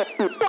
Ha